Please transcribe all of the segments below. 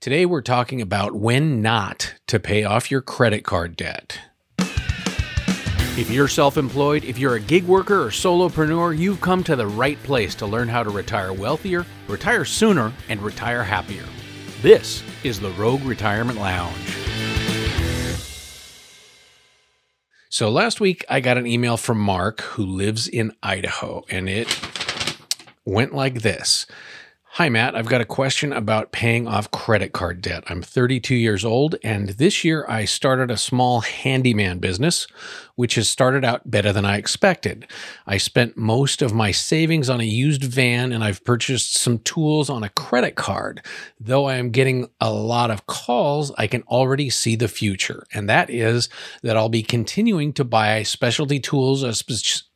Today, we're talking about when not to pay off your credit card debt. If you're self employed, if you're a gig worker or solopreneur, you've come to the right place to learn how to retire wealthier, retire sooner, and retire happier. This is the Rogue Retirement Lounge. So, last week I got an email from Mark who lives in Idaho, and it went like this. Hi, Matt. I've got a question about paying off credit card debt. I'm 32 years old, and this year I started a small handyman business, which has started out better than I expected. I spent most of my savings on a used van, and I've purchased some tools on a credit card. Though I am getting a lot of calls, I can already see the future, and that is that I'll be continuing to buy specialty tools as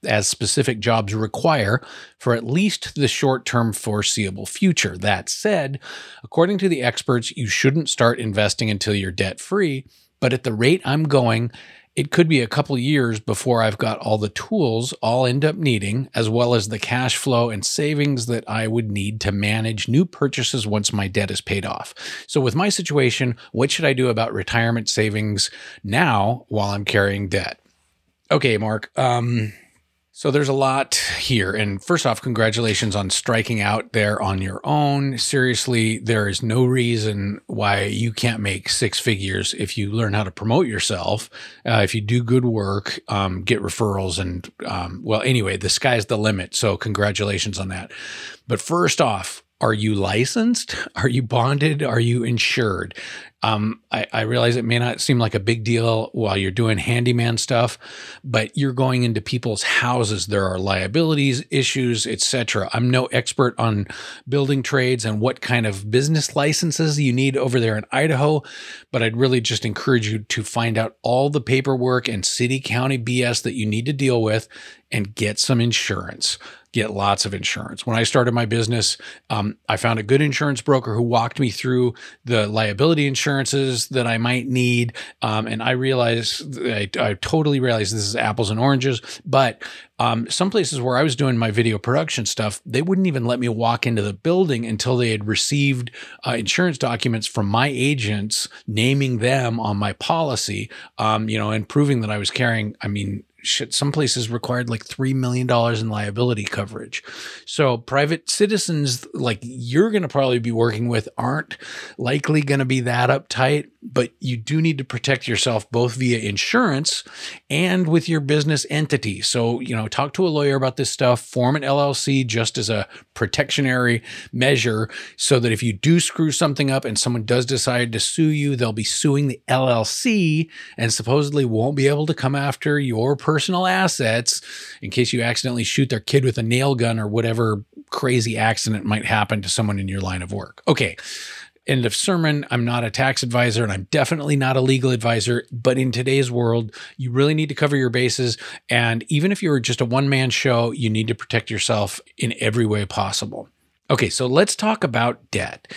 as specific jobs require for at least the short term foreseeable future. That said, according to the experts, you shouldn't start investing until you're debt free. But at the rate I'm going, it could be a couple years before I've got all the tools I'll end up needing, as well as the cash flow and savings that I would need to manage new purchases once my debt is paid off. So, with my situation, what should I do about retirement savings now while I'm carrying debt? Okay, Mark. Um, so there's a lot here. And first off, congratulations on striking out there on your own. Seriously, there is no reason why you can't make six figures if you learn how to promote yourself, uh, if you do good work, um, get referrals, and um, well, anyway, the sky's the limit. So congratulations on that. But first off, are you licensed? Are you bonded? Are you insured? Um, I, I, realize it may not seem like a big deal while you're doing handyman stuff, but you're going into people's houses. There are liabilities, issues, etc. I'm no expert on building trades and what kind of business licenses you need over there in Idaho, but I'd really just encourage you to find out all the paperwork and city county BS that you need to deal with and get some insurance get lots of insurance. When I started my business, um, I found a good insurance broker who walked me through the liability that I might need. Um, and I realize, I, I, totally realized this is apples and oranges. But um, some places where I was doing my video production stuff, they wouldn't even let me walk into the building until they had received uh, insurance documents from my agents naming them on my policy, um, you know, and proving that I was carrying, I mean, shit, some places required like $3 million in liability coverage. So private citizens like you're going to probably be working with aren't likely going to be that uptight but you do need to protect yourself both via insurance and with your business entity. So, you know, talk to a lawyer about this stuff, form an LLC just as a protectionary measure so that if you do screw something up and someone does decide to sue you, they'll be suing the LLC and supposedly won't be able to come after your personal assets in case you accidentally shoot their kid with a nail gun or whatever crazy accident might happen to someone in your line of work. Okay. End of sermon. I'm not a tax advisor and I'm definitely not a legal advisor. But in today's world, you really need to cover your bases. And even if you're just a one man show, you need to protect yourself in every way possible. Okay, so let's talk about debt.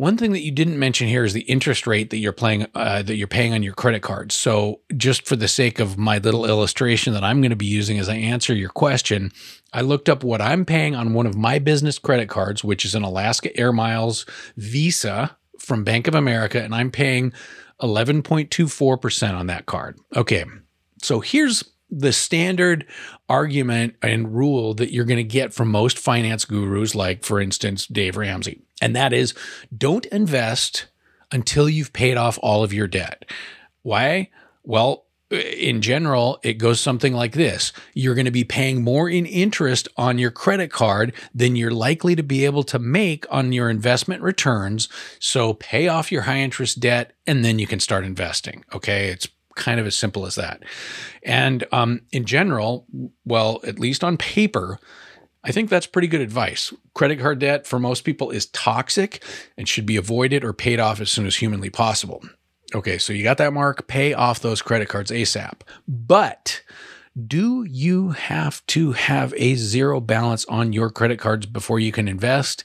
One thing that you didn't mention here is the interest rate that you're playing uh, that you're paying on your credit cards. So, just for the sake of my little illustration that I'm going to be using as I answer your question, I looked up what I'm paying on one of my business credit cards, which is an Alaska Air Miles Visa from Bank of America, and I'm paying 11.24% on that card. Okay. So, here's the standard argument and rule that you're going to get from most finance gurus, like, for instance, Dave Ramsey. And that is don't invest until you've paid off all of your debt. Why? Well, in general, it goes something like this You're going to be paying more in interest on your credit card than you're likely to be able to make on your investment returns. So pay off your high interest debt and then you can start investing. Okay. It's kind of as simple as that. And um, in general, well, at least on paper, I think that's pretty good advice. Credit card debt for most people is toxic and should be avoided or paid off as soon as humanly possible. Okay, so you got that mark, pay off those credit cards ASAP. But do you have to have a zero balance on your credit cards before you can invest?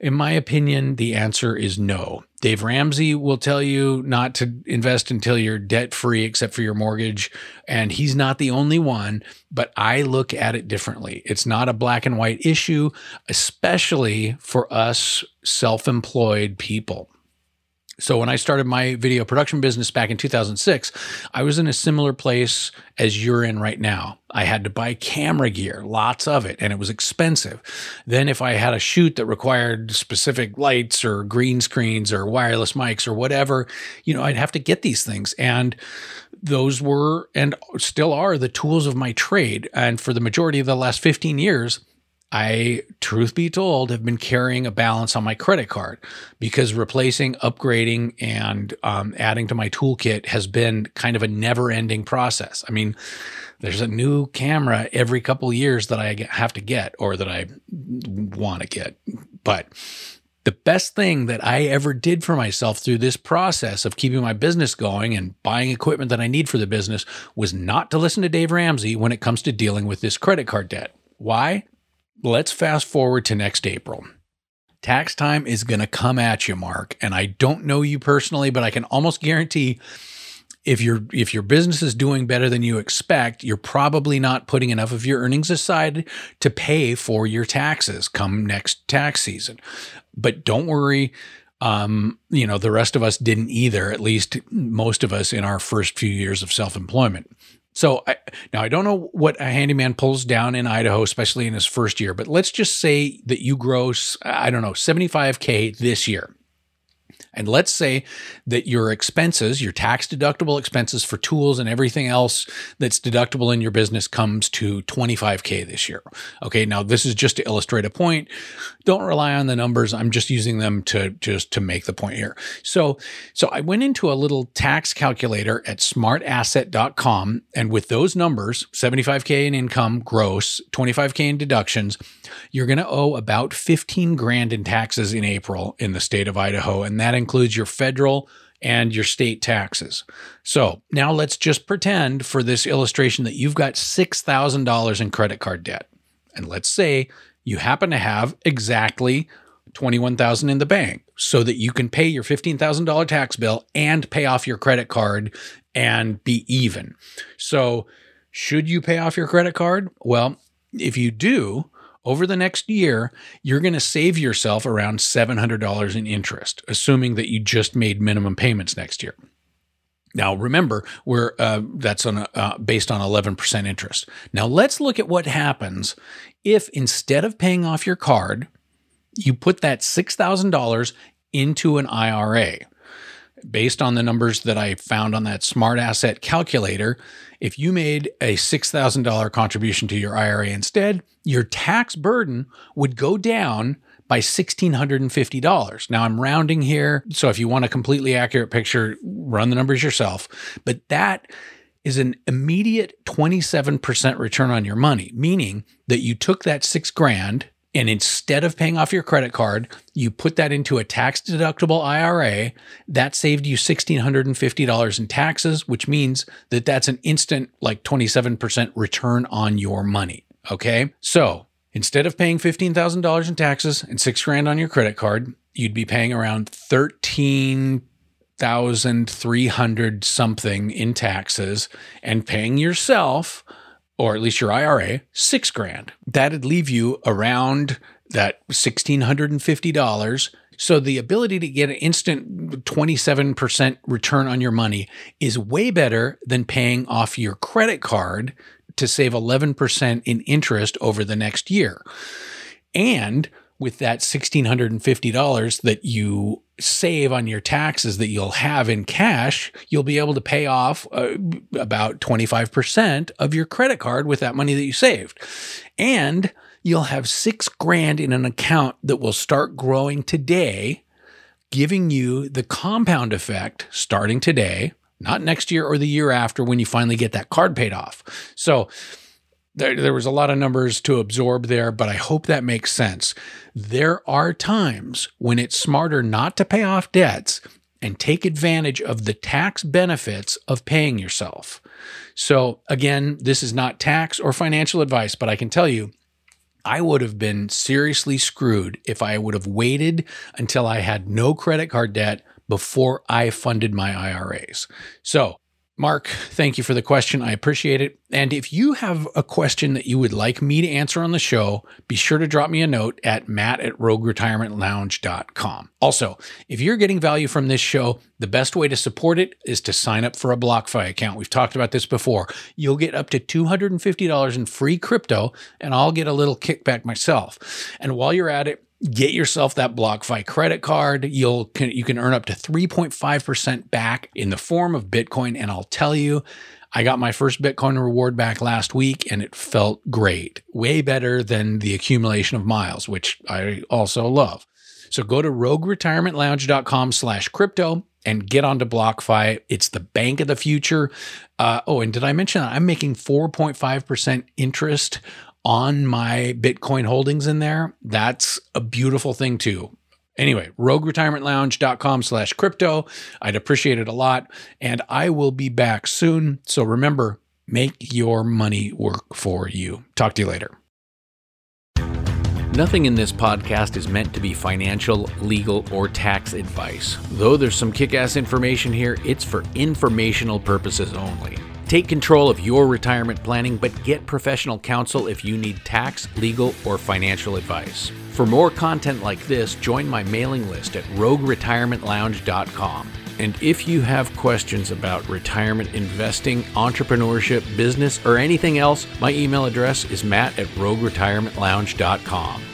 In my opinion, the answer is no. Dave Ramsey will tell you not to invest until you're debt free, except for your mortgage. And he's not the only one, but I look at it differently. It's not a black and white issue, especially for us self employed people. So when I started my video production business back in 2006, I was in a similar place as you're in right now. I had to buy camera gear, lots of it, and it was expensive. Then if I had a shoot that required specific lights or green screens or wireless mics or whatever, you know, I'd have to get these things and those were and still are the tools of my trade. And for the majority of the last 15 years, I, truth be told, have been carrying a balance on my credit card because replacing, upgrading, and um, adding to my toolkit has been kind of a never ending process. I mean, there's a new camera every couple years that I have to get or that I want to get. But the best thing that I ever did for myself through this process of keeping my business going and buying equipment that I need for the business was not to listen to Dave Ramsey when it comes to dealing with this credit card debt. Why? Let's fast forward to next April. Tax time is going to come at you, Mark, and I don't know you personally, but I can almost guarantee if your if your business is doing better than you expect, you're probably not putting enough of your earnings aside to pay for your taxes come next tax season. But don't worry, um, you know, the rest of us didn't either, at least most of us in our first few years of self-employment. So I, now I don't know what a handyman pulls down in Idaho, especially in his first year, but let's just say that you gross, I don't know, 75K this year. And let's say that your expenses, your tax deductible expenses for tools and everything else that's deductible in your business comes to 25K this year. Okay. Now this is just to illustrate a point. Don't rely on the numbers. I'm just using them to just to make the point here. So, so I went into a little tax calculator at smartasset.com. And with those numbers, 75K in income gross, 25K in deductions, you're going to owe about 15 grand in taxes in April in the state of Idaho. And that includes your federal and your state taxes. So now let's just pretend for this illustration that you've got $6,000 in credit card debt. And let's say you happen to have exactly 21,000 in the bank so that you can pay your $15,000 tax bill and pay off your credit card and be even. So, should you pay off your credit card? Well, if you do, over the next year, you're going to save yourself around $700 in interest, assuming that you just made minimum payments next year. Now, remember, we're uh, that's on a, uh, based on 11% interest. Now, let's look at what happens if instead of paying off your card, you put that $6,000 into an IRA. Based on the numbers that I found on that smart asset calculator, if you made a $6,000 contribution to your IRA instead, your tax burden would go down by $1,650. Now I'm rounding here. So if you want a completely accurate picture, run the numbers yourself. But that is an immediate 27% return on your money, meaning that you took that six grand and instead of paying off your credit card, you put that into a tax deductible IRA. That saved you $1,650 in taxes, which means that that's an instant, like 27% return on your money. Okay. So instead of paying $15,000 in taxes and six grand on your credit card, you'd be paying around 13,300 something in taxes and paying yourself or at least your IRA, six grand. That'd leave you around that $1,650. So the ability to get an instant 27% return on your money is way better than paying off your credit card to save 11% in interest over the next year. And with that $1,650 that you save on your taxes that you'll have in cash, you'll be able to pay off uh, about 25% of your credit card with that money that you saved. And you'll have six grand in an account that will start growing today, giving you the compound effect starting today, not next year or the year after when you finally get that card paid off. So, there, there was a lot of numbers to absorb there, but I hope that makes sense. There are times when it's smarter not to pay off debts and take advantage of the tax benefits of paying yourself. So, again, this is not tax or financial advice, but I can tell you I would have been seriously screwed if I would have waited until I had no credit card debt before I funded my IRAs. So, Mark, thank you for the question. I appreciate it. And if you have a question that you would like me to answer on the show, be sure to drop me a note at matt at rogueretirementlounge.com. Also, if you're getting value from this show, the best way to support it is to sign up for a BlockFi account. We've talked about this before. You'll get up to $250 in free crypto, and I'll get a little kickback myself. And while you're at it, get yourself that BlockFi credit card. You'll can, you can earn up to 3.5% back in the form of Bitcoin. And I'll tell you, I got my first Bitcoin reward back last week and it felt great. Way better than the accumulation of miles, which I also love. So go to rogueretirementlounge.com slash crypto and get onto BlockFi. It's the bank of the future. Uh, oh, and did I mention I'm making 4.5% interest on my Bitcoin holdings in there, that's a beautiful thing too. Anyway, rogueretirementlounge.com slash crypto. I'd appreciate it a lot. And I will be back soon. So remember, make your money work for you. Talk to you later. Nothing in this podcast is meant to be financial, legal, or tax advice. Though there's some kick ass information here, it's for informational purposes only. Take control of your retirement planning, but get professional counsel if you need tax, legal, or financial advice. For more content like this, join my mailing list at rogueretirementlounge.com. And if you have questions about retirement investing, entrepreneurship, business, or anything else, my email address is matt at rogueretirementlounge.com.